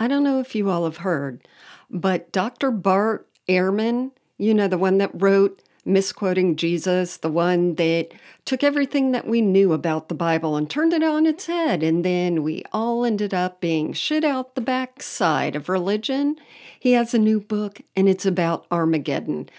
I don't know if you all have heard, but Dr. Bart Ehrman, you know, the one that wrote Misquoting Jesus, the one that took everything that we knew about the Bible and turned it on its head, and then we all ended up being shit out the backside of religion. He has a new book, and it's about Armageddon.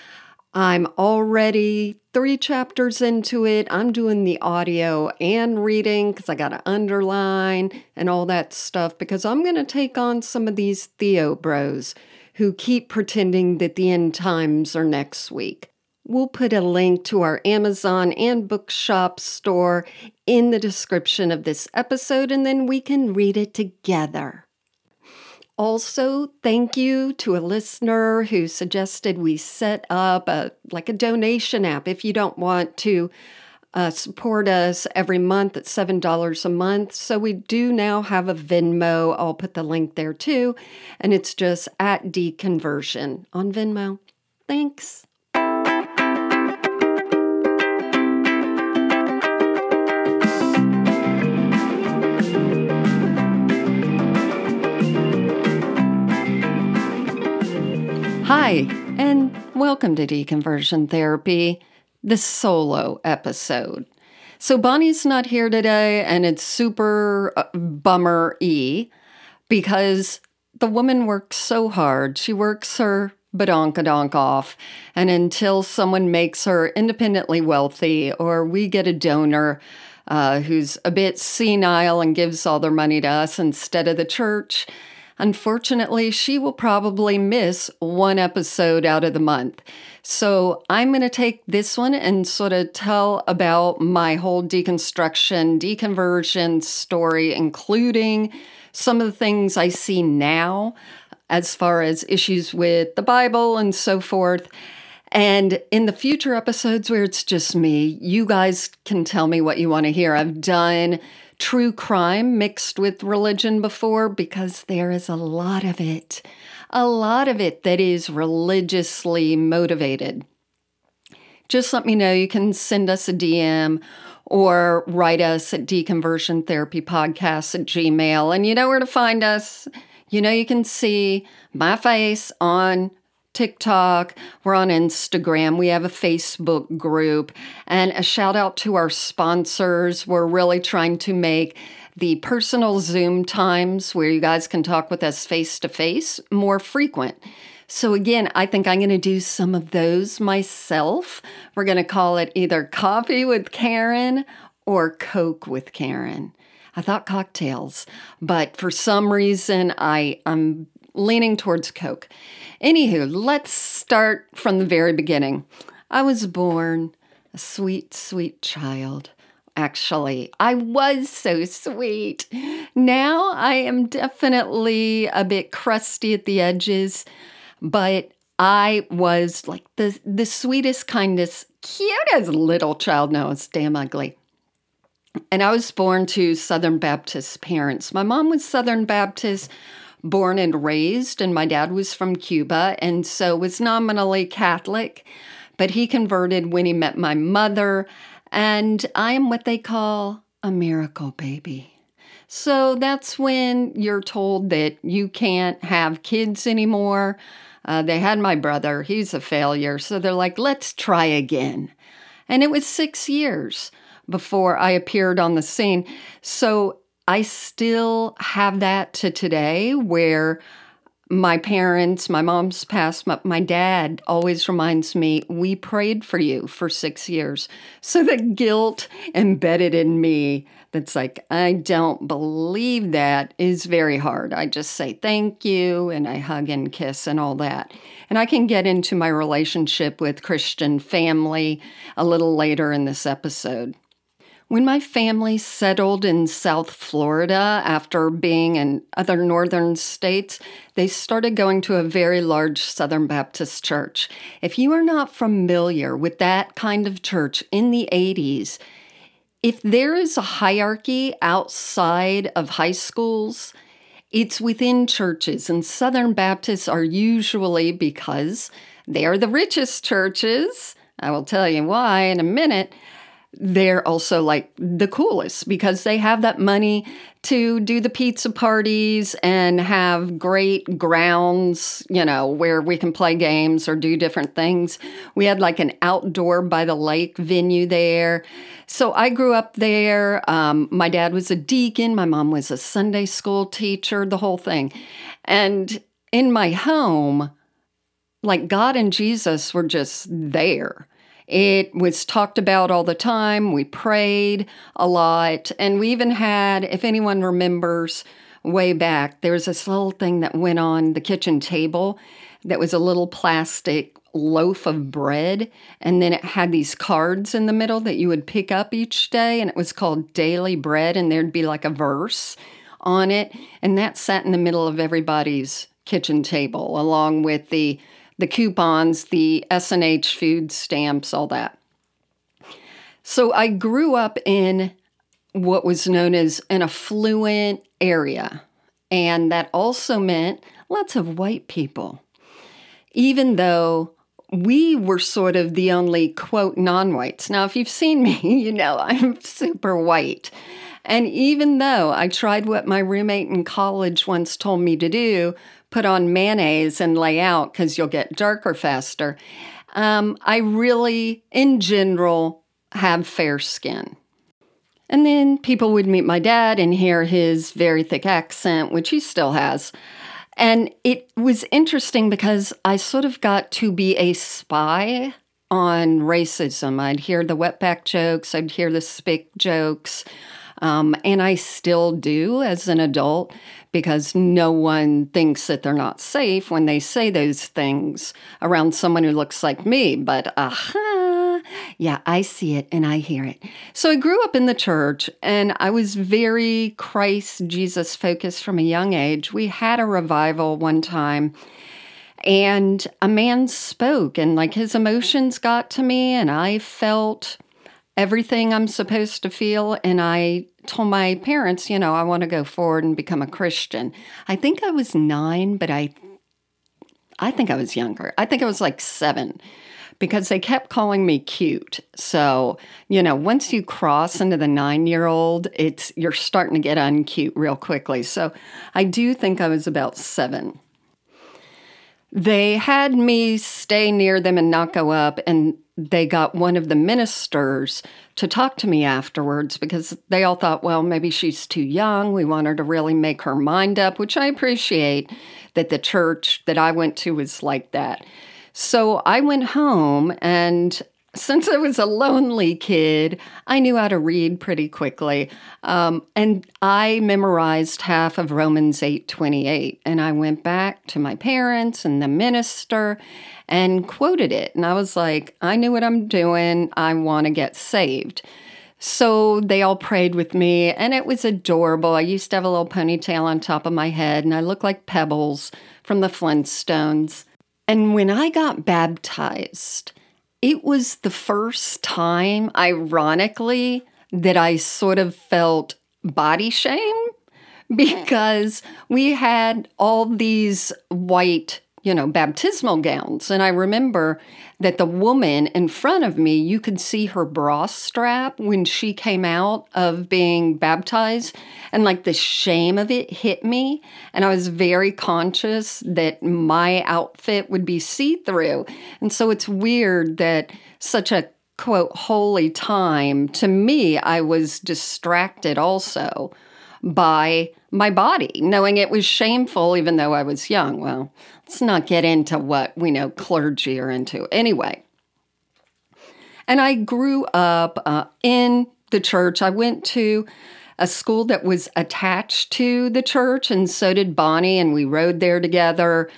I'm already three chapters into it. I'm doing the audio and reading because I got to underline and all that stuff because I'm going to take on some of these Theo bros who keep pretending that the end times are next week. We'll put a link to our Amazon and bookshop store in the description of this episode, and then we can read it together. Also, thank you to a listener who suggested we set up a like a donation app if you don't want to uh, support us every month at $7 a month. So we do now have a Venmo. I'll put the link there too. And it's just at deconversion on Venmo. Thanks. Hi, and welcome to Deconversion Therapy, the solo episode. So, Bonnie's not here today, and it's super uh, bummer y because the woman works so hard. She works her badonkadonk off, and until someone makes her independently wealthy or we get a donor uh, who's a bit senile and gives all their money to us instead of the church, Unfortunately, she will probably miss one episode out of the month. So I'm going to take this one and sort of tell about my whole deconstruction, deconversion story, including some of the things I see now as far as issues with the Bible and so forth. And in the future episodes where it's just me, you guys can tell me what you want to hear. I've done true crime mixed with religion before because there is a lot of it, a lot of it that is religiously motivated. Just let me know. You can send us a DM or write us at deconversion therapy podcast at gmail and you know where to find us you know you can see my face on TikTok, we're on Instagram, we have a Facebook group, and a shout out to our sponsors. We're really trying to make the personal Zoom times where you guys can talk with us face to face more frequent. So, again, I think I'm going to do some of those myself. We're going to call it either Coffee with Karen or Coke with Karen. I thought cocktails, but for some reason I, I'm leaning towards Coke. Anywho, let's start from the very beginning. I was born a sweet, sweet child. Actually, I was so sweet. Now I am definitely a bit crusty at the edges, but I was like the the sweetest, kindest, cutest little child. No, it's damn ugly. And I was born to Southern Baptist parents. My mom was Southern Baptist born and raised, and my dad was from Cuba, and so was nominally Catholic, but he converted when he met my mother, and I am what they call a miracle baby. So that's when you're told that you can't have kids anymore. Uh, they had my brother, he's a failure. So they're like, let's try again. And it was six years before I appeared on the scene. So I still have that to today where my parents, my mom's passed, my, my, dad always reminds me, we prayed for you for six years. So the guilt embedded in me that's like, I don't believe that is very hard. I just say thank you and I hug and kiss and all that. And I can get into my relationship with Christian family a little later in this episode. When my family settled in South Florida after being in other northern states, they started going to a very large Southern Baptist church. If you are not familiar with that kind of church in the 80s, if there is a hierarchy outside of high schools, it's within churches, and Southern Baptists are usually because they are the richest churches. I will tell you why in a minute they're also like the coolest because they have that money to do the pizza parties and have great grounds, you know, where we can play games or do different things. We had like an outdoor by the lake venue there. So I grew up there. Um, my dad was a deacon, my mom was a Sunday school teacher, the whole thing. And in my home, like God and Jesus were just there. It was talked about all the time. We prayed a lot. And we even had, if anyone remembers way back, there was this little thing that went on the kitchen table that was a little plastic loaf of bread. And then it had these cards in the middle that you would pick up each day. And it was called Daily Bread. And there'd be like a verse on it. And that sat in the middle of everybody's kitchen table, along with the the coupons, the S&H food stamps, all that. So I grew up in what was known as an affluent area, and that also meant lots of white people. Even though we were sort of the only quote non whites. Now, if you've seen me, you know I'm super white. And even though I tried what my roommate in college once told me to do, put on mayonnaise and lay out because you'll get darker faster. Um, I really, in general, have fair skin. And then people would meet my dad and hear his very thick accent, which he still has. And it was interesting because I sort of got to be a spy on racism. I'd hear the wetback jokes, I'd hear the spick jokes, um, and I still do as an adult because no one thinks that they're not safe when they say those things around someone who looks like me. But aha, yeah, I see it and I hear it. So I grew up in the church and I was very Christ Jesus focused from a young age. We had a revival one time and a man spoke and like his emotions got to me and I felt everything I'm supposed to feel. And I told my parents, you know, I want to go forward and become a Christian. I think I was nine, but I, I think I was younger. I think I was like seven because they kept calling me cute. So, you know, once you cross into the nine year old, it's you're starting to get uncute real quickly. So I do think I was about seven. They had me stay near them and not go up, and they got one of the ministers to talk to me afterwards because they all thought, well, maybe she's too young. We want her to really make her mind up, which I appreciate that the church that I went to was like that. So I went home and since I was a lonely kid, I knew how to read pretty quickly. Um, and I memorized half of Romans 8 28. And I went back to my parents and the minister and quoted it. And I was like, I knew what I'm doing. I want to get saved. So they all prayed with me, and it was adorable. I used to have a little ponytail on top of my head, and I looked like Pebbles from the Flintstones. And when I got baptized, it was the first time, ironically, that I sort of felt body shame because we had all these white you know, baptismal gowns. And I remember that the woman in front of me, you could see her bra strap when she came out of being baptized. And like the shame of it hit me. And I was very conscious that my outfit would be see through. And so it's weird that such a quote holy time to me, I was distracted also by my body, knowing it was shameful even though I was young. Well, let's not get into what we know clergy are into. Anyway, and I grew up uh, in the church. I went to a school that was attached to the church, and so did Bonnie, and we rode there together.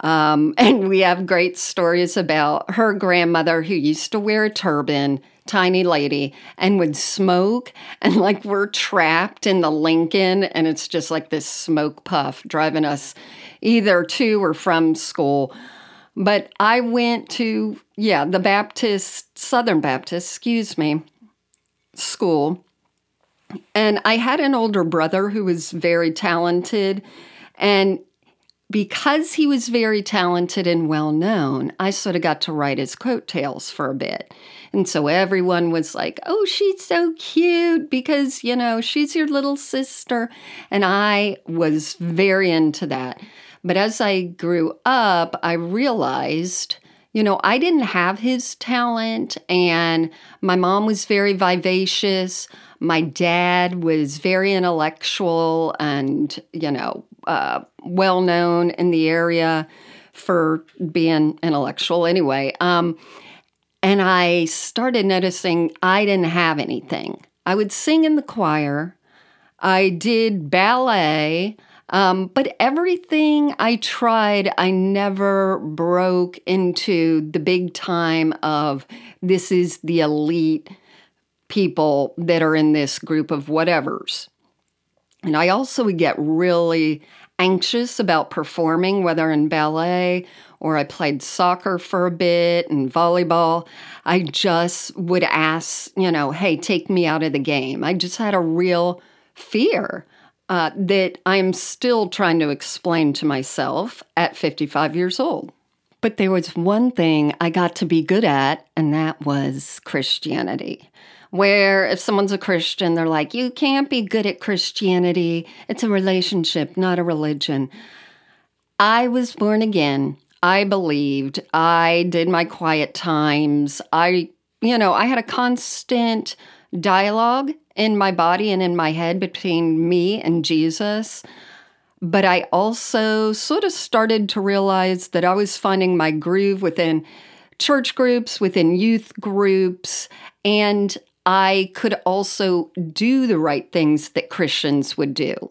Um, and we have great stories about her grandmother who used to wear a turban tiny lady and would smoke and like we're trapped in the Lincoln and it's just like this smoke puff driving us either to or from school. But I went to, yeah, the Baptist, Southern Baptist, excuse me, school. And I had an older brother who was very talented. And because he was very talented and well known, I sort of got to write his coattails for a bit. And so everyone was like, oh, she's so cute because, you know, she's your little sister. And I was very into that. But as I grew up, I realized, you know, I didn't have his talent, and my mom was very vivacious. My dad was very intellectual and, you know, uh, well known in the area for being intellectual anyway. Um, and I started noticing I didn't have anything. I would sing in the choir, I did ballet. Um, but everything I tried, I never broke into the big time of this is the elite people that are in this group of whatevers. And I also would get really anxious about performing, whether in ballet or I played soccer for a bit and volleyball. I just would ask, you know, hey, take me out of the game. I just had a real fear uh, that I'm still trying to explain to myself at 55 years old. But there was one thing I got to be good at, and that was Christianity where if someone's a Christian, they're like, you can't be good at Christianity. It's a relationship, not a religion. I was born again. I believed. I did my quiet times. I, you know, I had a constant dialogue in my body and in my head between me and Jesus. But I also sort of started to realize that I was finding my groove within church groups, within youth groups, and I could also do the right things that Christians would do.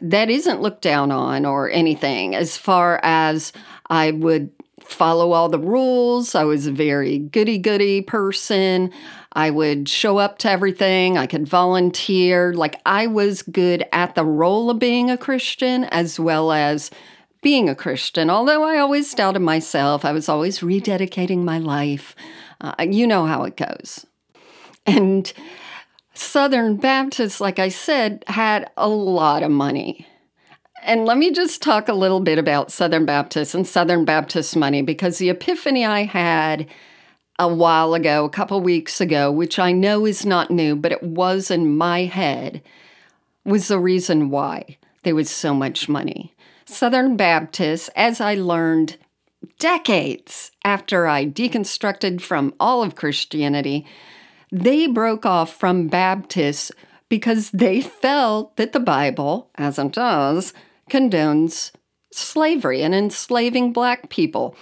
That isn't looked down on or anything as far as I would follow all the rules. I was a very goody goody person. I would show up to everything. I could volunteer. Like I was good at the role of being a Christian as well as being a Christian. Although I always doubted myself, I was always rededicating my life. Uh, you know how it goes. And Southern Baptists, like I said, had a lot of money. And let me just talk a little bit about Southern Baptists and Southern Baptist money because the epiphany I had a while ago, a couple weeks ago, which I know is not new, but it was in my head, was the reason why there was so much money. Southern Baptists, as I learned decades after I deconstructed from all of Christianity, they broke off from Baptists because they felt that the Bible, as it does, condones slavery and enslaving black people.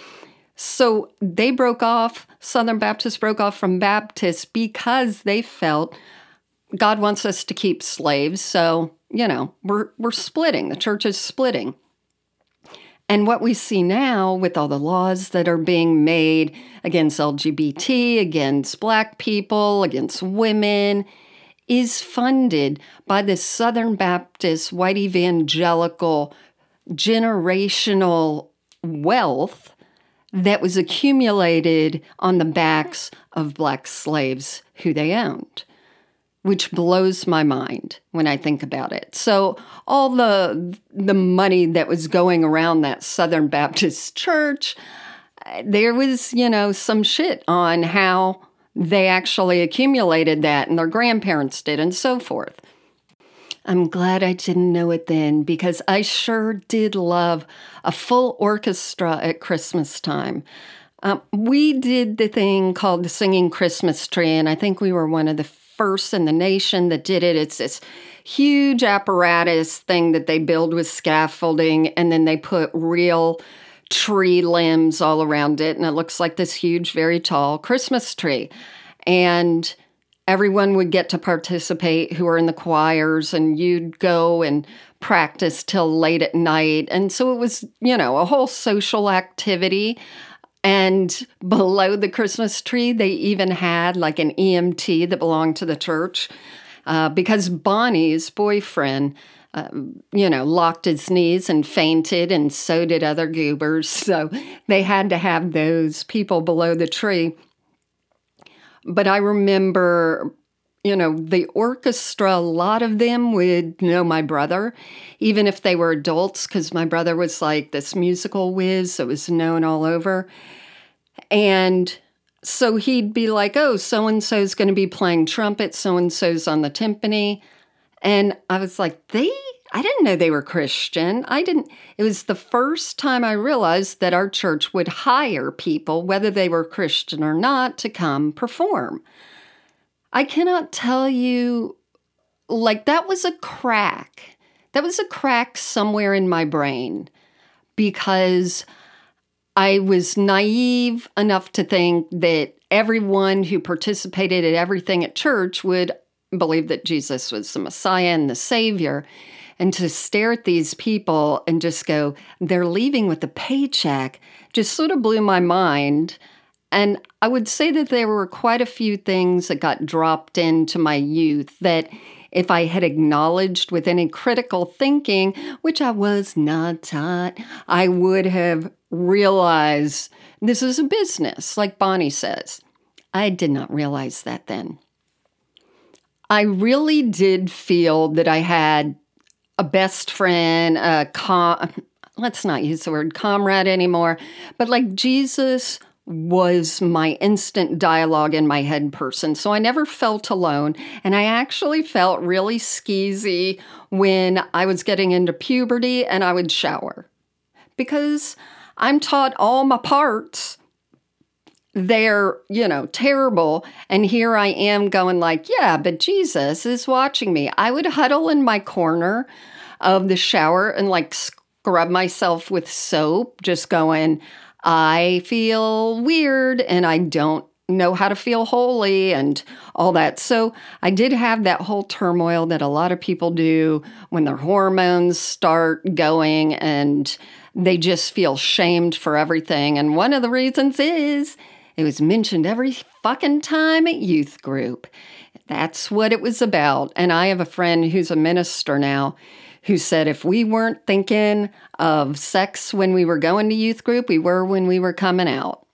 So they broke off, Southern Baptists broke off from Baptists because they felt God wants us to keep slaves. So, you know, we're, we're splitting. The church is splitting. And what we see now with all the laws that are being made against LGBT, against Black people, against women, is funded by the Southern Baptist, white evangelical, generational wealth that was accumulated on the backs of Black slaves who they owned which blows my mind when I think about it. So all the the money that was going around that Southern Baptist church, there was, you know, some shit on how they actually accumulated that and their grandparents did and so forth. I'm glad I didn't know it then because I sure did love a full orchestra at Christmas time. Um, we did the thing called the Singing Christmas Tree, and I think we were one of the first in the nation that did it. It's this huge apparatus thing that they build with scaffolding, and then they put real tree limbs all around it. And it looks like this huge, very tall Christmas tree. And everyone would get to participate who are in the choirs, and you'd go and practice till late at night. And so it was, you know, a whole social activity. And below the Christmas tree, they even had like an EMT that belonged to the church uh, because Bonnie's boyfriend. Uh, you know, locked his knees and fainted, and so did other goobers. So they had to have those people below the tree. But I remember, you know, the orchestra, a lot of them would know my brother, even if they were adults, because my brother was like this musical whiz that was known all over. And so he'd be like, oh, so and so's going to be playing trumpet, so and so's on the timpani. And I was like, they I didn't know they were Christian. I didn't, it was the first time I realized that our church would hire people, whether they were Christian or not, to come perform. I cannot tell you, like, that was a crack. That was a crack somewhere in my brain because I was naive enough to think that everyone who participated in everything at church would believe that Jesus was the Messiah and the Savior and to stare at these people and just go, they're leaving with a paycheck, just sort of blew my mind. And I would say that there were quite a few things that got dropped into my youth that if I had acknowledged with any critical thinking, which I was not taught, I would have realized this is a business, like Bonnie says. I did not realize that then. I really did feel that I had a best friend, a com- let's not use the word comrade anymore, but like Jesus was my instant dialogue in my head person. So I never felt alone. And I actually felt really skeezy when I was getting into puberty and I would shower because I'm taught all my parts they're, you know, terrible. And here I am going like, yeah, but Jesus is watching me. I would huddle in my corner of the shower and like scrub myself with soap, just going, I feel weird and I don't know how to feel holy and all that. So I did have that whole turmoil that a lot of people do when their hormones start going and they just feel shamed for everything. And one of the reasons is it was mentioned every fucking time at youth group. That's what it was about. And I have a friend who's a minister now who said if we weren't thinking of sex when we were going to youth group, we were when we were coming out.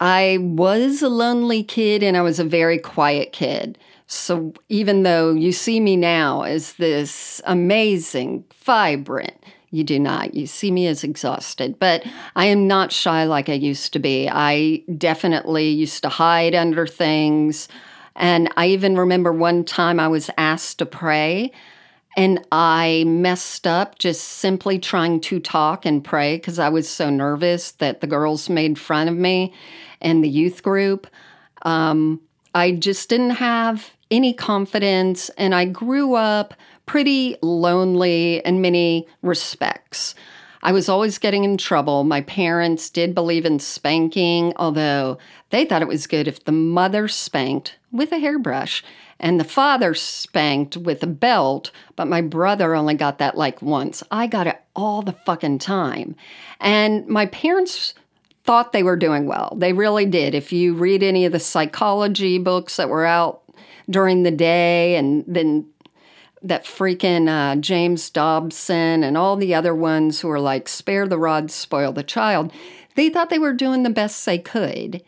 I was a lonely kid and I was a very quiet kid. So even though you see me now as this amazing, vibrant, you do not. You see me as exhausted, but I am not shy like I used to be. I definitely used to hide under things. And I even remember one time I was asked to pray and I messed up just simply trying to talk and pray because I was so nervous that the girls made fun of me in the youth group. Um, I just didn't have any confidence, and I grew up pretty lonely in many respects. I was always getting in trouble. My parents did believe in spanking, although they thought it was good if the mother spanked with a hairbrush and the father spanked with a belt, but my brother only got that like once. I got it all the fucking time. And my parents thought they were doing well. They really did. If you read any of the psychology books that were out during the day and then that freaking uh, James Dobson and all the other ones who are like, spare the rod, spoil the child, they thought they were doing the best they could.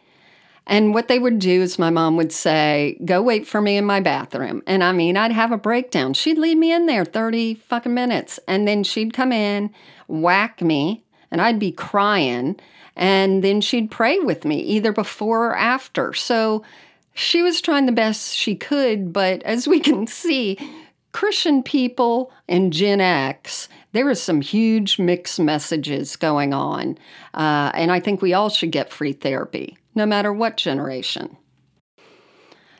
And what they would do is my mom would say, Go wait for me in my bathroom. And I mean, I'd have a breakdown. She'd leave me in there 30 fucking minutes. And then she'd come in, whack me, and I'd be crying. And then she'd pray with me either before or after. So she was trying the best she could. But as we can see, Christian people and Gen X, there are some huge mixed messages going on. Uh, and I think we all should get free therapy, no matter what generation.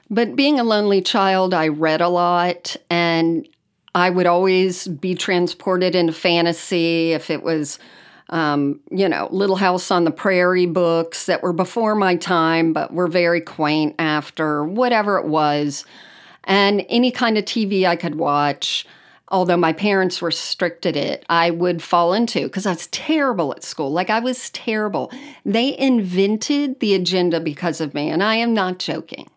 But being a lonely child, I read a lot and I would always be transported into fantasy if it was, um, you know, Little House on the Prairie books that were before my time, but were very quaint after, whatever it was and any kind of TV I could watch, although my parents restricted it, I would fall into because I was terrible at school. Like I was terrible. They invented the agenda because of me, and I am not joking.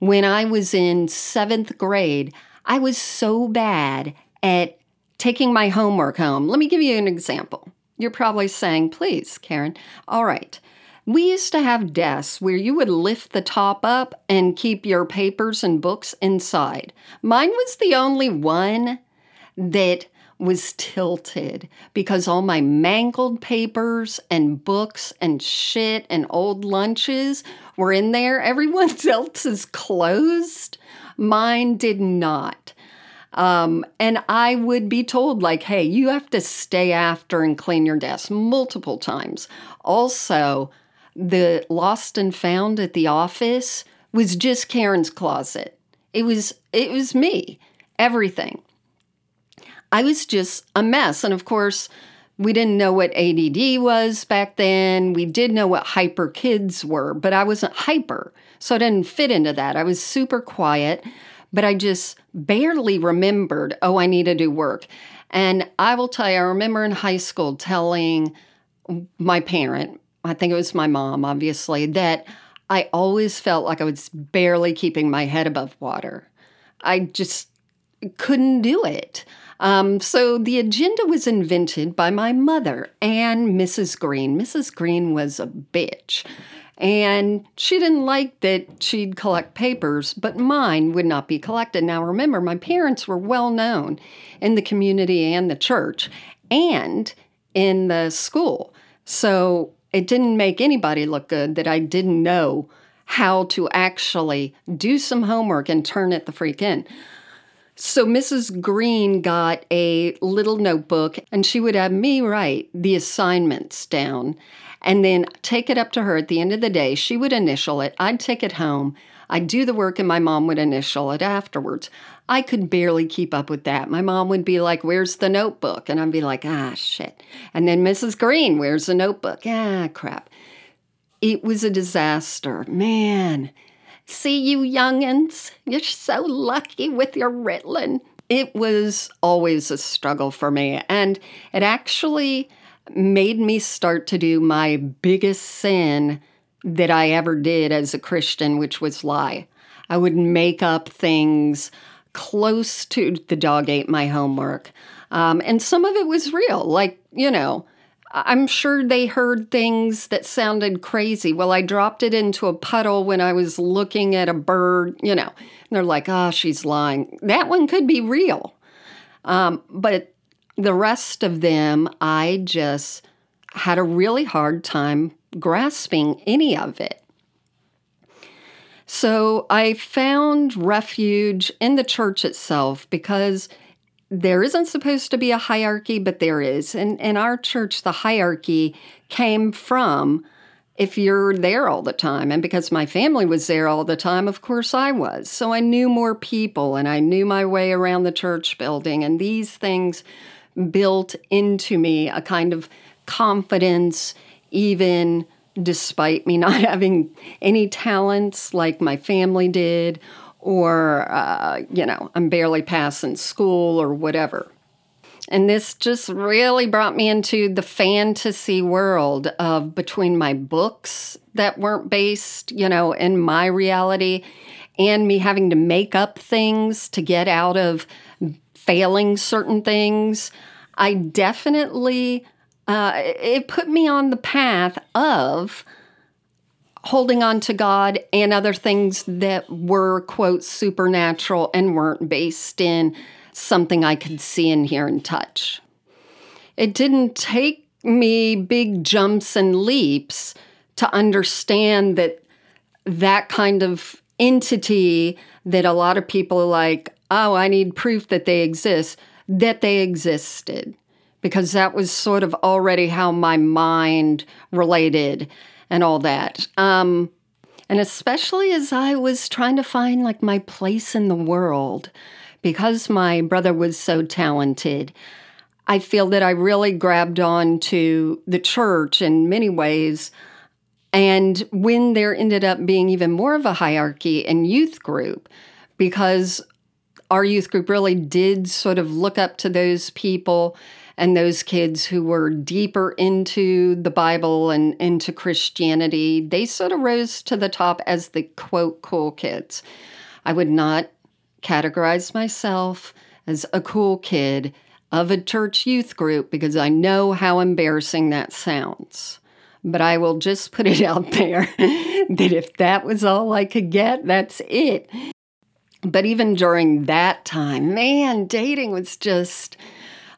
When I was in seventh grade, I was so bad at taking my homework home. Let me give you an example. You're probably saying, please, Karen. All right. we used to have desks where you would lift the top up and keep your papers and books inside. Mine was the only one that was tilted because all my mangled papers and books and shit and old lunches were in there. Everyone else's closed. Mine did not. Um, and I would be told, like, hey, you have to stay after and clean your desk multiple times. Also, the lost and found at the office was just Karen's closet. It was it was me. Everything. I was just a mess. And of course, we didn't know what ADD was back then. We did know what hyper kids were, but I wasn't hyper. So I didn't fit into that. I was super quiet, but I just barely remembered, oh, I need to do work. And I will tell you, I remember in high school telling my parent, I think it was my mom, obviously, that I always felt like I was barely keeping my head above water. I just couldn't do it. Um, so the agenda was invented by my mother and Mrs. Green. Mrs. Green was a bitch. And she didn't like that she'd collect papers, but mine would not be collected. Now, remember, my parents were well known in the community and the church and in the school. So it didn't make anybody look good that I didn't know how to actually do some homework and turn it the freak in. So Mrs. Green got a little notebook and she would have me write the assignments down and then take it up to her at the end of the day. She would initial it. I'd take it home. I'd do the work and my mom would initial it afterwards. I could barely keep up with that. My mom would be like, Where's the notebook? And I'd be like, Ah, shit. And then Mrs. Green, Where's the notebook? Ah, crap. It was a disaster. Man, See you youngins, you're so lucky with your Ritalin. It was always a struggle for me, and it actually made me start to do my biggest sin that I ever did as a Christian, which was lie. I would make up things close to the dog ate my homework. Um, and some of it was real, like, you know, I'm sure they heard things that sounded crazy. Well, I dropped it into a puddle when I was looking at a bird, you know, and they're like, oh, she's lying. That one could be real. Um, but the rest of them, I just had a really hard time grasping any of it. So I found refuge in the church itself because there isn't supposed to be a hierarchy, but there is. And in our church, the hierarchy came from if you're there all the time. And because my family was there all the time, of course I was. So I knew more people and I knew my way around the church building. And these things built into me a kind of confidence, even despite me not having any talents like my family did or, uh, you know, I'm barely passing school or whatever. And this just really brought me into the fantasy world of between my books that weren't based, you know, in my reality and me having to make up things to get out of failing certain things. I definitely, uh, it put me on the path of holding on to God and other things that were, quote, supernatural and weren't based in something I could see and hear and touch. It didn't take me big jumps and leaps to understand that that kind of entity that a lot of people are like, oh, I need proof that they exist, that they existed. Because that was sort of already how my mind related and all that. Um, and especially as I was trying to find like my place in the world, because my brother was so talented, I feel that I really grabbed on to the church in many ways. And when there ended up being even more of a hierarchy in youth group, because our youth group really did sort of look up to those people and those kids who were deeper into the Bible and into Christianity, they sort of rose to the top as the quote cool kids. I would not categorize myself as a cool kid of a church youth group because I know how embarrassing that sounds. But I will just put it out there that if that was all I could get, that's it. But even during that time, man, dating was just.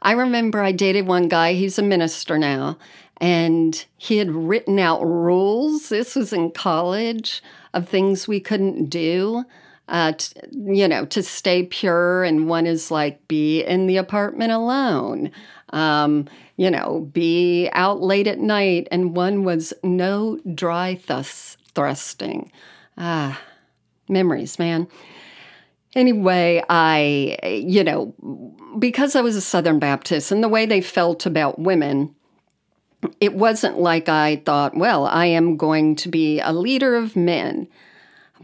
I remember I dated one guy, he's a minister now, and he had written out rules. This was in college of things we couldn't do. Uh, t- you know, to stay pure, and one is like be in the apartment alone. Um, you know, be out late at night, and one was no dry thus thrusting. Ah, memories, man. Anyway, I, you know, because I was a Southern Baptist and the way they felt about women, it wasn't like I thought, well, I am going to be a leader of men.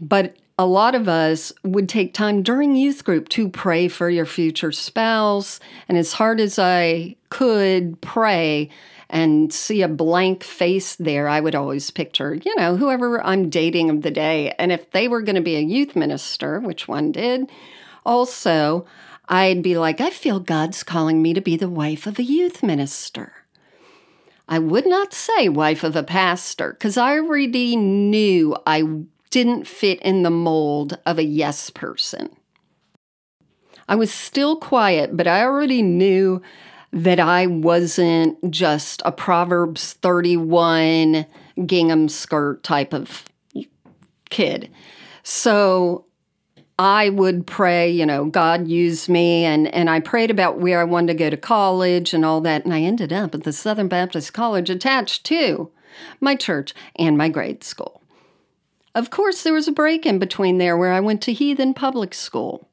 But a lot of us would take time during youth group to pray for your future spouse. And as hard as I could pray, and see a blank face there, I would always picture, you know, whoever I'm dating of the day. And if they were going to be a youth minister, which one did, also, I'd be like, I feel God's calling me to be the wife of a youth minister. I would not say wife of a pastor because I already knew I didn't fit in the mold of a yes person. I was still quiet, but I already knew that I wasn't just a Proverbs 31 gingham skirt type of kid. So I would pray, you know, God use me and and I prayed about where I wanted to go to college and all that and I ended up at the Southern Baptist College attached to my church and my grade school. Of course, there was a break in between there where I went to heathen public school.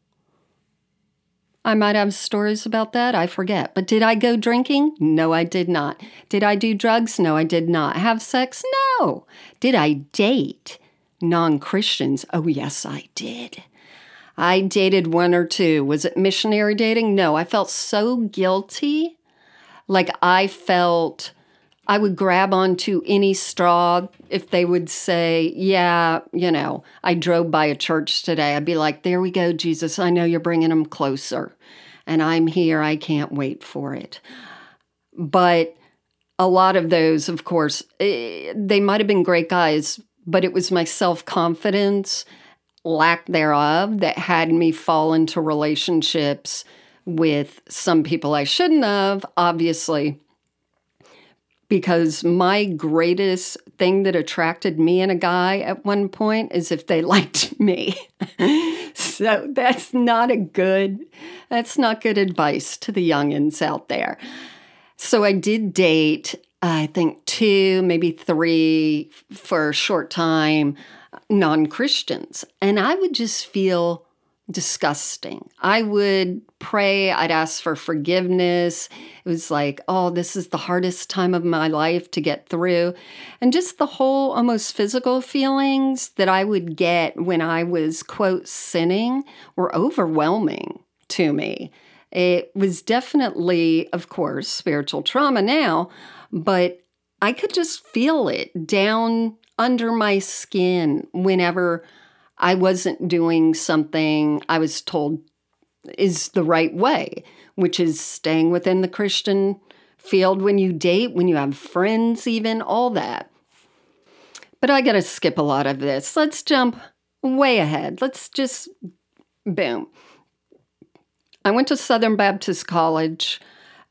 I might have stories about that. I forget. But did I go drinking? No, I did not. Did I do drugs? No, I did not. Have sex? No. Did I date non Christians? Oh, yes, I did. I dated one or two. Was it missionary dating? No, I felt so guilty. Like I felt I would grab onto any straw if they would say, Yeah, you know, I drove by a church today. I'd be like, There we go, Jesus. I know you're bringing them closer. And I'm here. I can't wait for it. But a lot of those, of course, eh, they might have been great guys, but it was my self confidence, lack thereof, that had me fall into relationships with some people I shouldn't have, obviously because my greatest thing that attracted me in a guy at one point is if they liked me. so that's not a good that's not good advice to the youngins out there. So I did date I think two, maybe three for a short time non-Christians and I would just feel disgusting. I would pray, I'd ask for forgiveness. It was like, oh, this is the hardest time of my life to get through. And just the whole almost physical feelings that I would get when I was, quote, sinning were overwhelming to me. It was definitely, of course, spiritual trauma now, but I could just feel it down under my skin whenever I wasn't doing something I was told is the right way, which is staying within the Christian field when you date, when you have friends, even all that. But I got to skip a lot of this. Let's jump way ahead. Let's just boom. I went to Southern Baptist College.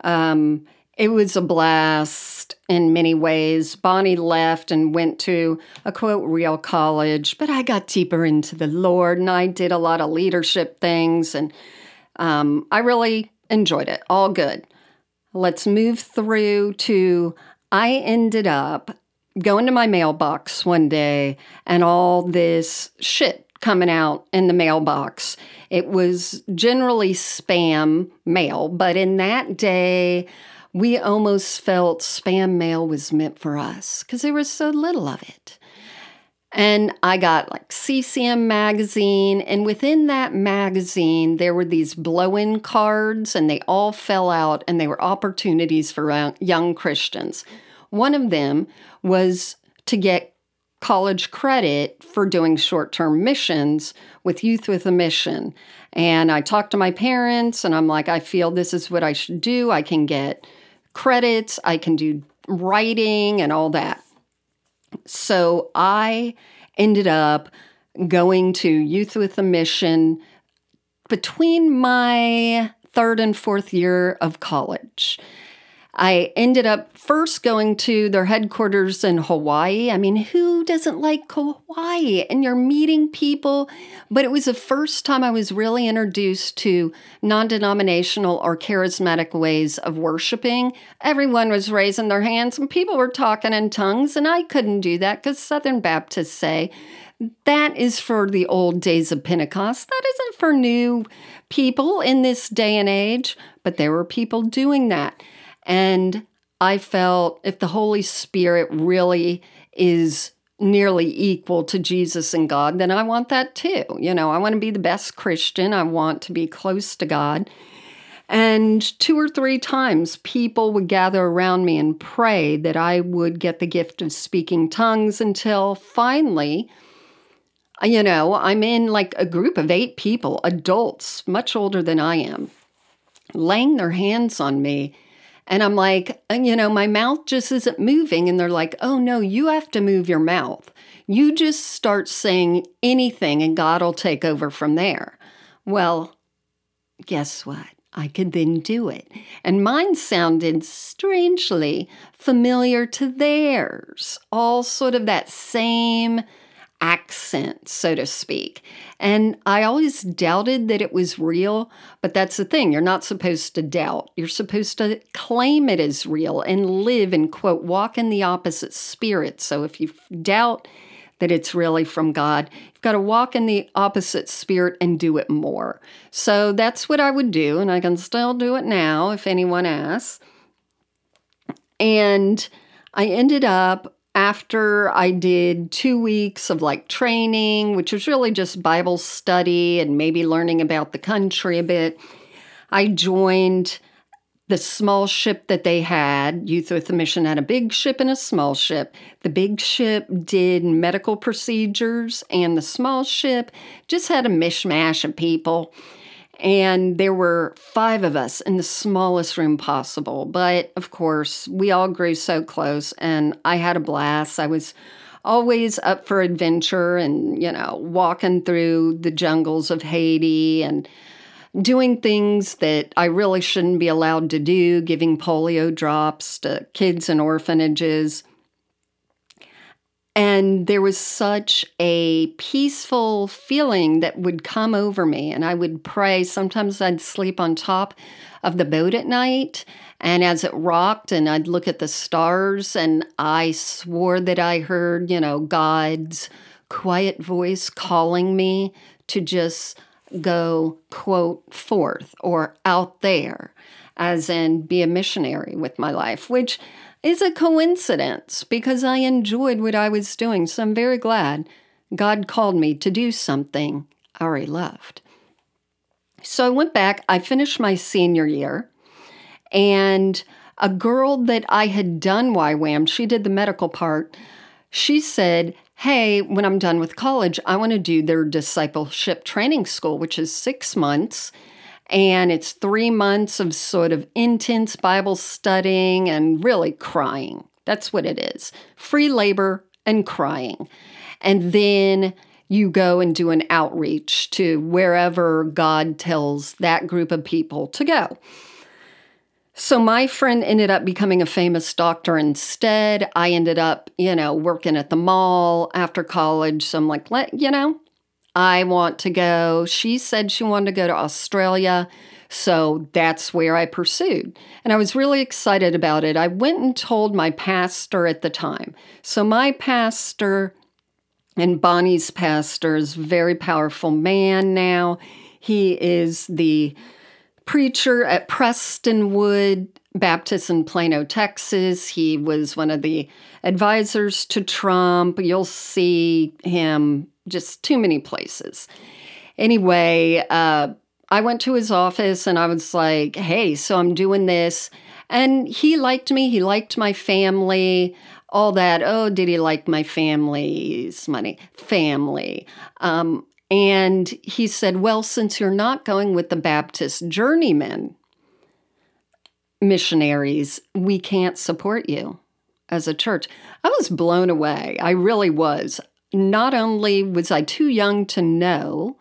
Um, it was a blast in many ways. Bonnie left and went to a quote real college, but I got deeper into the Lord and I did a lot of leadership things and um, I really enjoyed it. All good. Let's move through to I ended up going to my mailbox one day and all this shit coming out in the mailbox. It was generally spam mail, but in that day, we almost felt spam mail was meant for us because there was so little of it. And I got like CCM magazine, and within that magazine, there were these blow in cards, and they all fell out, and they were opportunities for young Christians. One of them was to get college credit for doing short term missions with Youth with a Mission. And I talked to my parents, and I'm like, I feel this is what I should do. I can get credits, I can do writing and all that. So I ended up going to Youth with a Mission between my third and fourth year of college. I ended up first going to their headquarters in Hawaii. I mean, who doesn't like Hawaii? And you're meeting people. But it was the first time I was really introduced to non denominational or charismatic ways of worshiping. Everyone was raising their hands and people were talking in tongues, and I couldn't do that because Southern Baptists say that is for the old days of Pentecost. That isn't for new people in this day and age, but there were people doing that. And I felt if the Holy Spirit really is nearly equal to Jesus and God, then I want that too. You know, I want to be the best Christian, I want to be close to God. And two or three times, people would gather around me and pray that I would get the gift of speaking tongues until finally, you know, I'm in like a group of eight people, adults, much older than I am, laying their hands on me and I'm like, you know, my mouth just isn't moving. And they're like, oh no, you have to move your mouth. You just start saying anything and God will take over from there. Well, guess what? I could then do it. And mine sounded strangely familiar to theirs, all sort of that same accent, so to speak. And I always doubted that it was real, but that's the thing. You're not supposed to doubt. You're supposed to claim it as real and live and, quote, walk in the opposite spirit. So if you doubt that it's really from God, you've got to walk in the opposite spirit and do it more. So that's what I would do. And I can still do it now if anyone asks. And I ended up after I did two weeks of like training, which was really just Bible study and maybe learning about the country a bit, I joined the small ship that they had. Youth with a Mission had a big ship and a small ship. The big ship did medical procedures, and the small ship just had a mishmash of people. And there were five of us in the smallest room possible. But of course, we all grew so close, and I had a blast. I was always up for adventure and, you know, walking through the jungles of Haiti and doing things that I really shouldn't be allowed to do, giving polio drops to kids in orphanages. And there was such a peaceful feeling that would come over me. And I would pray. Sometimes I'd sleep on top of the boat at night. And as it rocked, and I'd look at the stars, and I swore that I heard, you know, God's quiet voice calling me to just go, quote, forth or out there, as in be a missionary with my life, which is a coincidence because I enjoyed what I was doing. So I'm very glad God called me to do something I already loved. So I went back, I finished my senior year, and a girl that I had done YWAM, she did the medical part, she said, Hey, when I'm done with college, I want to do their discipleship training school, which is six months and it's three months of sort of intense Bible studying and really crying. That's what it is free labor and crying. And then you go and do an outreach to wherever God tells that group of people to go. So my friend ended up becoming a famous doctor instead. I ended up, you know, working at the mall after college. So I'm like, let, you know, I want to go. She said she wanted to go to Australia. So that's where I pursued. And I was really excited about it. I went and told my pastor at the time. So my pastor and Bonnie's pastor is a very powerful man now. He is the preacher at Prestonwood Baptist in Plano, Texas. He was one of the advisors to Trump. You'll see him just too many places. Anyway, uh, I went to his office and I was like, hey, so I'm doing this. And he liked me, he liked my family, all that. Oh, did he like my family's money? Family. Um, and he said, well, since you're not going with the Baptist journeymen missionaries, we can't support you. as a church. I was blown away. I really was. Not only was I too young to know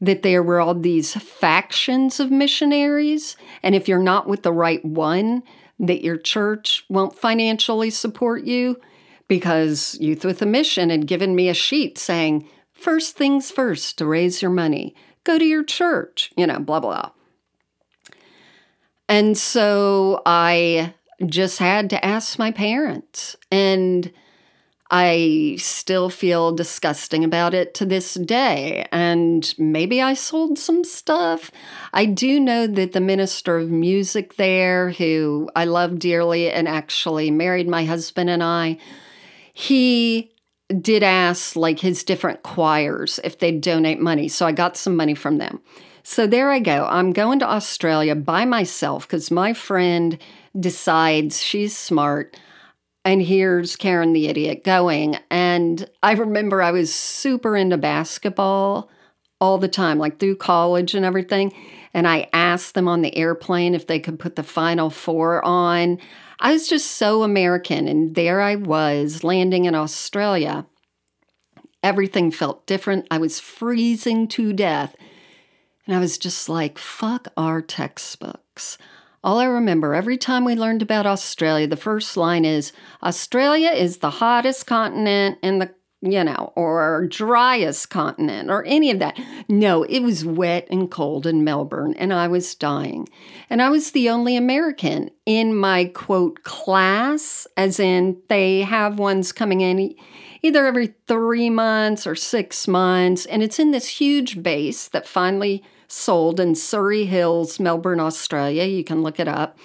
that there were all these factions of missionaries, and if you're not with the right one, that your church won't financially support you because Youth with a Mission had given me a sheet saying, first things first to raise your money, go to your church, you know, blah, blah. And so I just had to ask my parents. And I still feel disgusting about it to this day. And maybe I sold some stuff. I do know that the minister of music there, who I love dearly and actually married my husband and I, he did ask like his different choirs if they'd donate money. So I got some money from them. So there I go. I'm going to Australia by myself because my friend decides she's smart and here's Karen the idiot going. And I remember I was super into basketball all the time, like through college and everything. And I asked them on the airplane if they could put the Final Four on. I was just so American. And there I was landing in Australia. Everything felt different. I was freezing to death. And I was just like, fuck our textbooks. All I remember every time we learned about Australia, the first line is Australia is the hottest continent in the you know, or driest continent or any of that. No, it was wet and cold in Melbourne and I was dying. And I was the only American in my quote class, as in they have ones coming in either every three months or six months. And it's in this huge base that finally sold in Surrey Hills, Melbourne, Australia. You can look it up.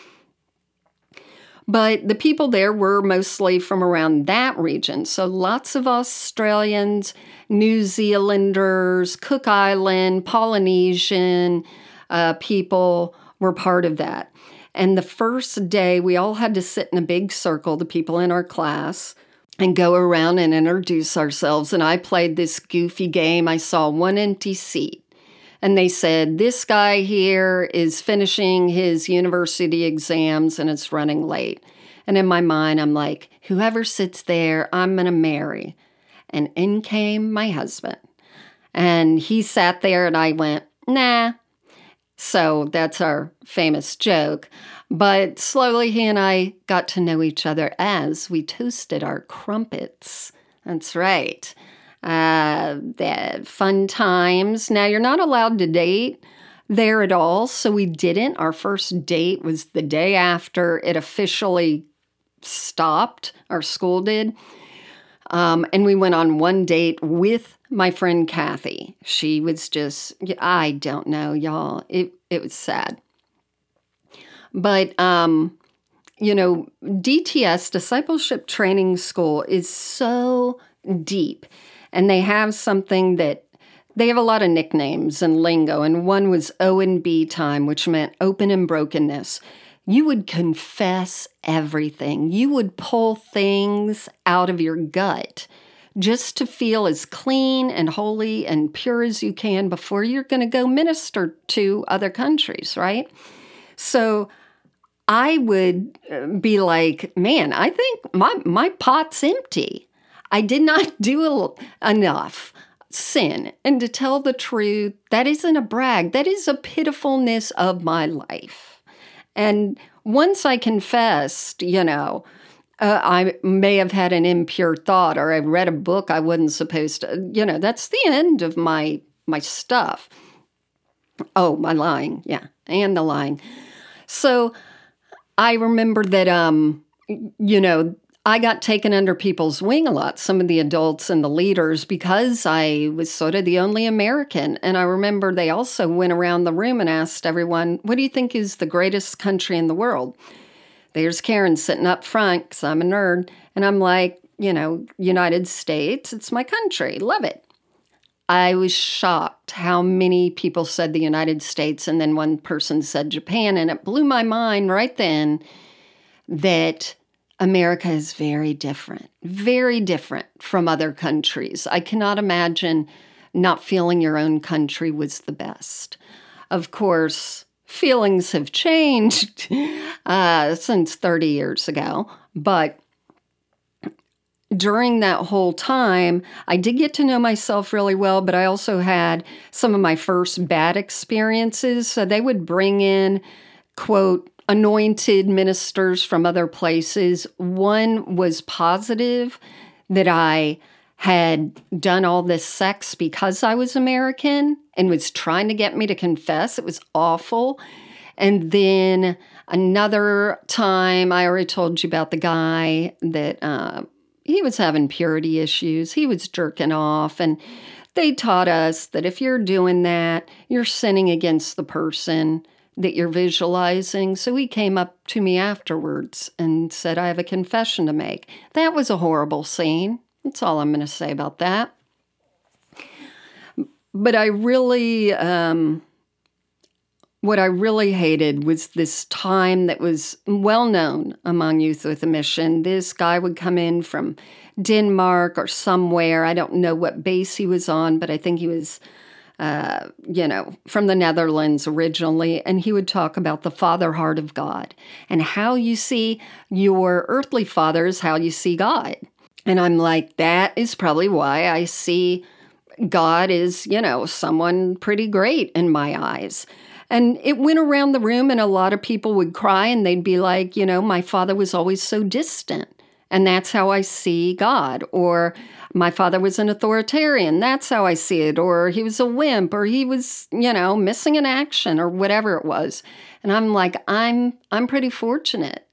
But the people there were mostly from around that region. So lots of Australians, New Zealanders, Cook Island, Polynesian uh, people were part of that. And the first day, we all had to sit in a big circle, the people in our class, and go around and introduce ourselves. And I played this goofy game. I saw one empty seat and they said, This guy here is finishing his university exams and it's running late. And in my mind, I'm like, Whoever sits there, I'm going to marry. And in came my husband. And he sat there and I went, Nah. So that's our famous joke. But slowly he and I got to know each other as we toasted our crumpets. That's right uh, the fun times. Now, you're not allowed to date there at all, so we didn't. Our first date was the day after it officially stopped, our school did. Um, and we went on one date with my friend Kathy. She was just, I don't know, y'all. It, it was sad. But, um, you know, DTS, Discipleship Training School, is so deep and they have something that they have a lot of nicknames and lingo, and one was O and B time, which meant open and brokenness. You would confess everything. You would pull things out of your gut just to feel as clean and holy and pure as you can before you're going to go minister to other countries, right? So I would uh, be like, man, I think my, my pot's empty. I did not do enough sin. And to tell the truth, that isn't a brag, that is a pitifulness of my life. And once I confessed, you know, uh, I may have had an impure thought or I read a book I wasn't supposed to, you know, that's the end of my my stuff. Oh, my lying, yeah, and the lying. So I remember that um you know I got taken under people's wing a lot, some of the adults and the leaders, because I was sort of the only American. And I remember they also went around the room and asked everyone, What do you think is the greatest country in the world? There's Karen sitting up front because I'm a nerd. And I'm like, You know, United States, it's my country, love it. I was shocked how many people said the United States, and then one person said Japan. And it blew my mind right then that America is very different, very different from other countries. I cannot imagine not feeling your own country was the best. Of course, feelings have changed uh, since 30 years ago, but during that whole time, I did get to know myself really well, but I also had some of my first bad experiences. So they would bring in, quote, anointed ministers from other places. One was positive that I had done all this sex because I was American and was trying to get me to confess. It was awful. And then another time, I already told you about the guy that uh, he was having purity issues. He was jerking off. And they taught us that if you're doing that, you're sinning against the person that you're visualizing. So he came up to me afterwards and said, I have a confession to make. That was a horrible scene. That's all I'm going to say about that. But I really, um, what I really hated was this time that was well known among youth with a mission. This guy would come in from Denmark or somewhere. I don't know what base he was on, but I think he was, uh, you know, from the Netherlands originally. And he would talk about the father heart of God and how you see your earthly fathers, how you see God. And I'm like, that is probably why I see God is, you know, someone pretty great in my eyes. And it went around the room, and a lot of people would cry and they'd be like, you know, my father was always so distant. And that's how I see God. Or my father was an authoritarian. That's how I see it. Or he was a wimp, or he was, you know, missing in action, or whatever it was. And I'm like, I'm I'm pretty fortunate.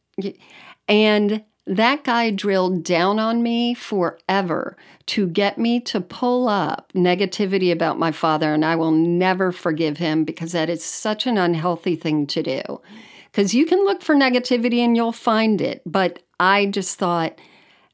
And that guy drilled down on me forever to get me to pull up negativity about my father, and I will never forgive him because that is such an unhealthy thing to do. Because you can look for negativity and you'll find it, but I just thought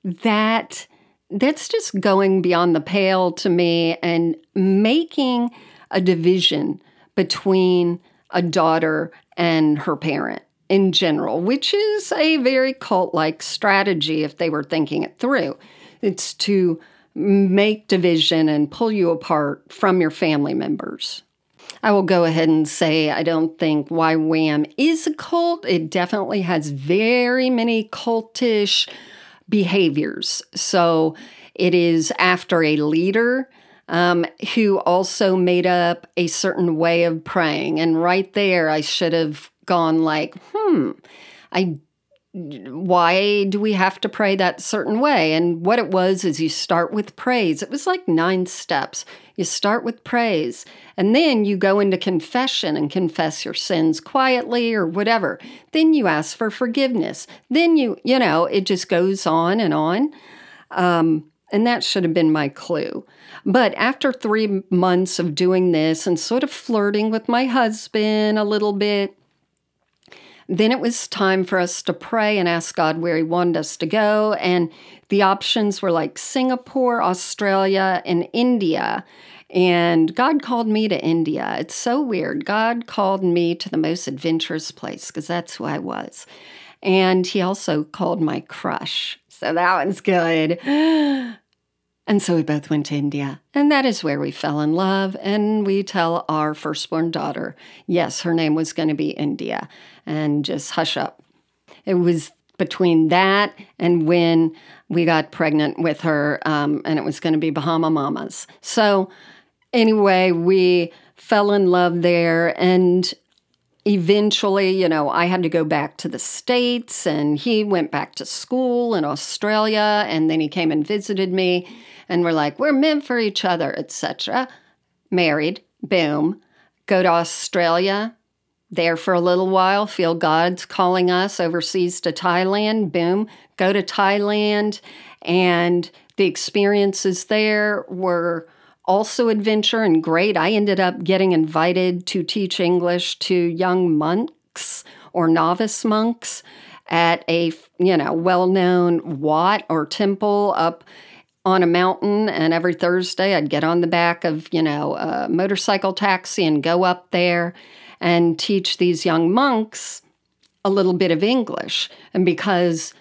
that that's just going beyond the pale to me and making a division between a daughter and her parent in general, which is a very cult like strategy if they were thinking it through. It's to make division and pull you apart from your family members. I will go ahead and say I don't think YWAM is a cult. It definitely has very many cultish behaviors. So it is after a leader um, who also made up a certain way of praying. And right there, I should have gone like, hmm, I why do we have to pray that certain way? And what it was is you start with praise. It was like nine steps. You start with praise, and then you go into confession and confess your sins quietly or whatever. Then you ask for forgiveness. Then you, you know, it just goes on and on. Um, and that should have been my clue. But after three months of doing this and sort of flirting with my husband a little bit, then it was time for us to pray and ask God where He wanted us to go. And the options were like Singapore, Australia, and India. And God called me to India. It's so weird. God called me to the most adventurous place because that's who I was. And He also called my crush. So that one's good. And so we both went to India. And that is where we fell in love. And we tell our firstborn daughter, yes, her name was going to be India. And just hush up. It was between that and when we got pregnant with her, um, and it was going to be Bahama Mamas. So, anyway, we fell in love there. And eventually, you know, I had to go back to the States, and he went back to school in Australia. And then he came and visited me and we're like, we're meant for each other, etc. Married, boom. Go to Australia, there for a little while, feel God's calling us overseas to Thailand, boom. Go to Thailand, and the experiences there were also adventure and great. I ended up getting invited to teach English to young monks or novice monks at a you know well-known wat or temple up on a mountain, and every Thursday I'd get on the back of, you know, a motorcycle taxi and go up there and teach these young monks a little bit of English. And because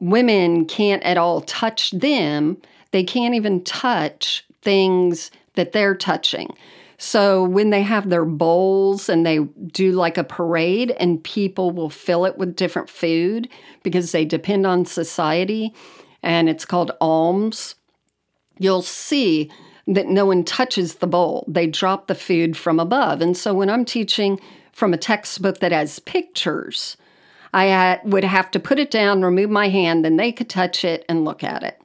women can't at all touch them, they can't even touch things that they're touching. So when they have their bowls and they do like a parade and people will fill it with different food because they depend on society, and it's called alms, you'll see that no one touches the bowl. They drop the food from above. And so when I'm teaching from a textbook that has pictures, I would have to put it down, remove my hand, then they could touch it and look at it.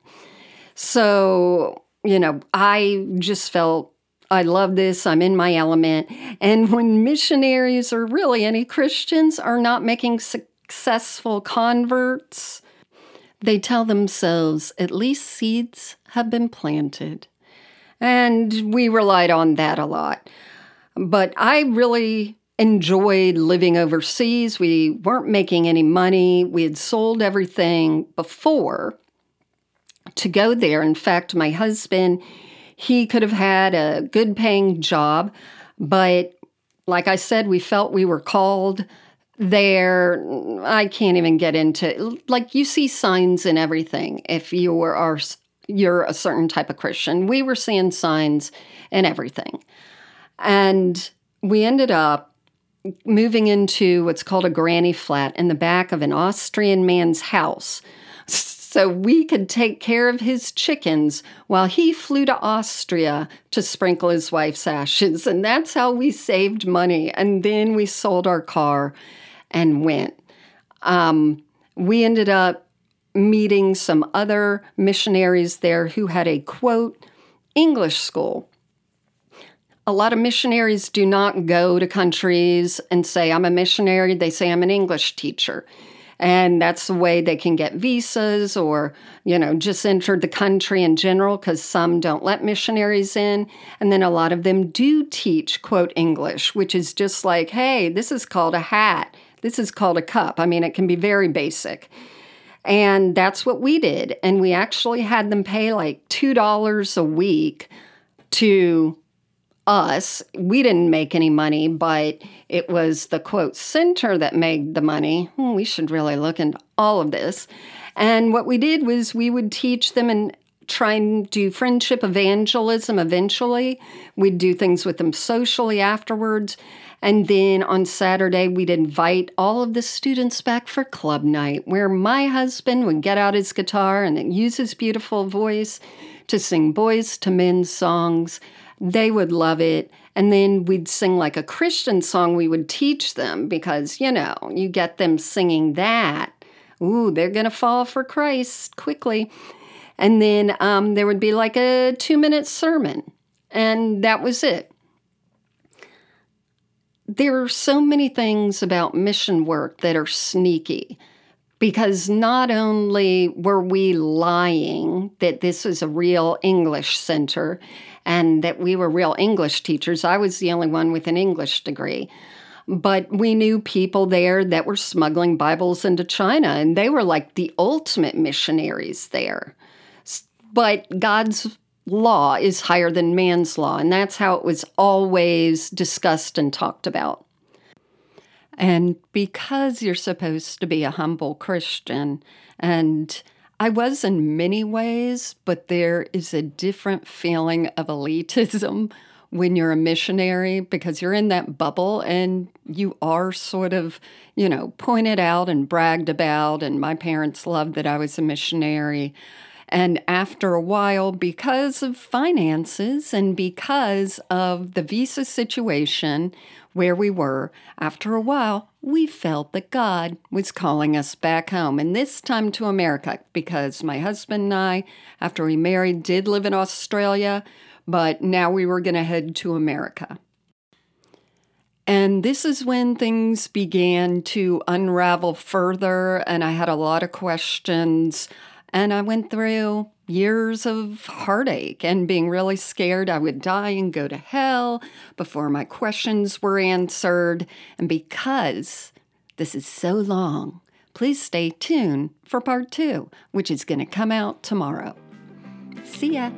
So, you know, I just felt I love this. I'm in my element. And when missionaries or really any Christians are not making successful converts, they tell themselves at least seeds have been planted. And we relied on that a lot. But I really enjoyed living overseas. We weren't making any money. We had sold everything before to go there. In fact, my husband, he could have had a good paying job, but like I said, we felt we were called there. I can't even get into like you see signs and everything if you are you're a certain type of Christian. We were seeing signs and everything. And we ended up moving into what's called a granny flat in the back of an Austrian man's house so we could take care of his chickens while he flew to Austria to sprinkle his wife's ashes. And that's how we saved money. And then we sold our car and went. Um, we ended up meeting some other missionaries there who had a quote English school. A lot of missionaries do not go to countries and say, I'm a missionary. They say, I'm an English teacher. And that's the way they can get visas or you know just enter the country in general because some don't let missionaries in. And then a lot of them do teach quote english which is just like hey this is called a hat. This is called a cup. I mean it can be very basic and that's what we did and we actually had them pay like $2 a week to us. We didn't make any money, but it was the quote center that made the money. Hmm, we should really look into all of this. And what we did was we would teach them and try and do friendship evangelism eventually. We'd do things with them socially afterwards. And then on Saturday, we'd invite all of the students back for club night, where my husband would get out his guitar and use his beautiful voice to sing Boyz II Men songs they would love it. And then we'd sing like a Christian song we would teach them because, you know, you get them singing that. Ooh, they're going to fall for Christ quickly. And then um, there would be like a two minute sermon, and that was it. There are so many things about mission work that are sneaky because not only were we lying that this was a real English center, and that we were real English teachers. I was the only one with an English degree. But we knew people there that were smuggling Bibles into China, and they were like the ultimate missionaries there. But God's law is higher than man's law, and that's how it was always discussed and talked about. And because you're supposed to be a humble Christian and I was in many ways, but there is a different feeling of elitism when you're a missionary because you're in that bubble and you are sort of, you know, pointed out and bragged about. And my parents loved that I was a missionary. And after a while, because of finances and because of the visa situation where we were, after a while, we felt that God was calling us back home, and this time to America, because my husband and I, after we married, did live in Australia, but now we were going to head to America. And this is when things began to unravel further, and I had a lot of questions. And I went through years of heartache and being really scared I would die and go to hell before my questions were answered. And because this is so long, please stay tuned for part two, which is going to come out tomorrow. See ya.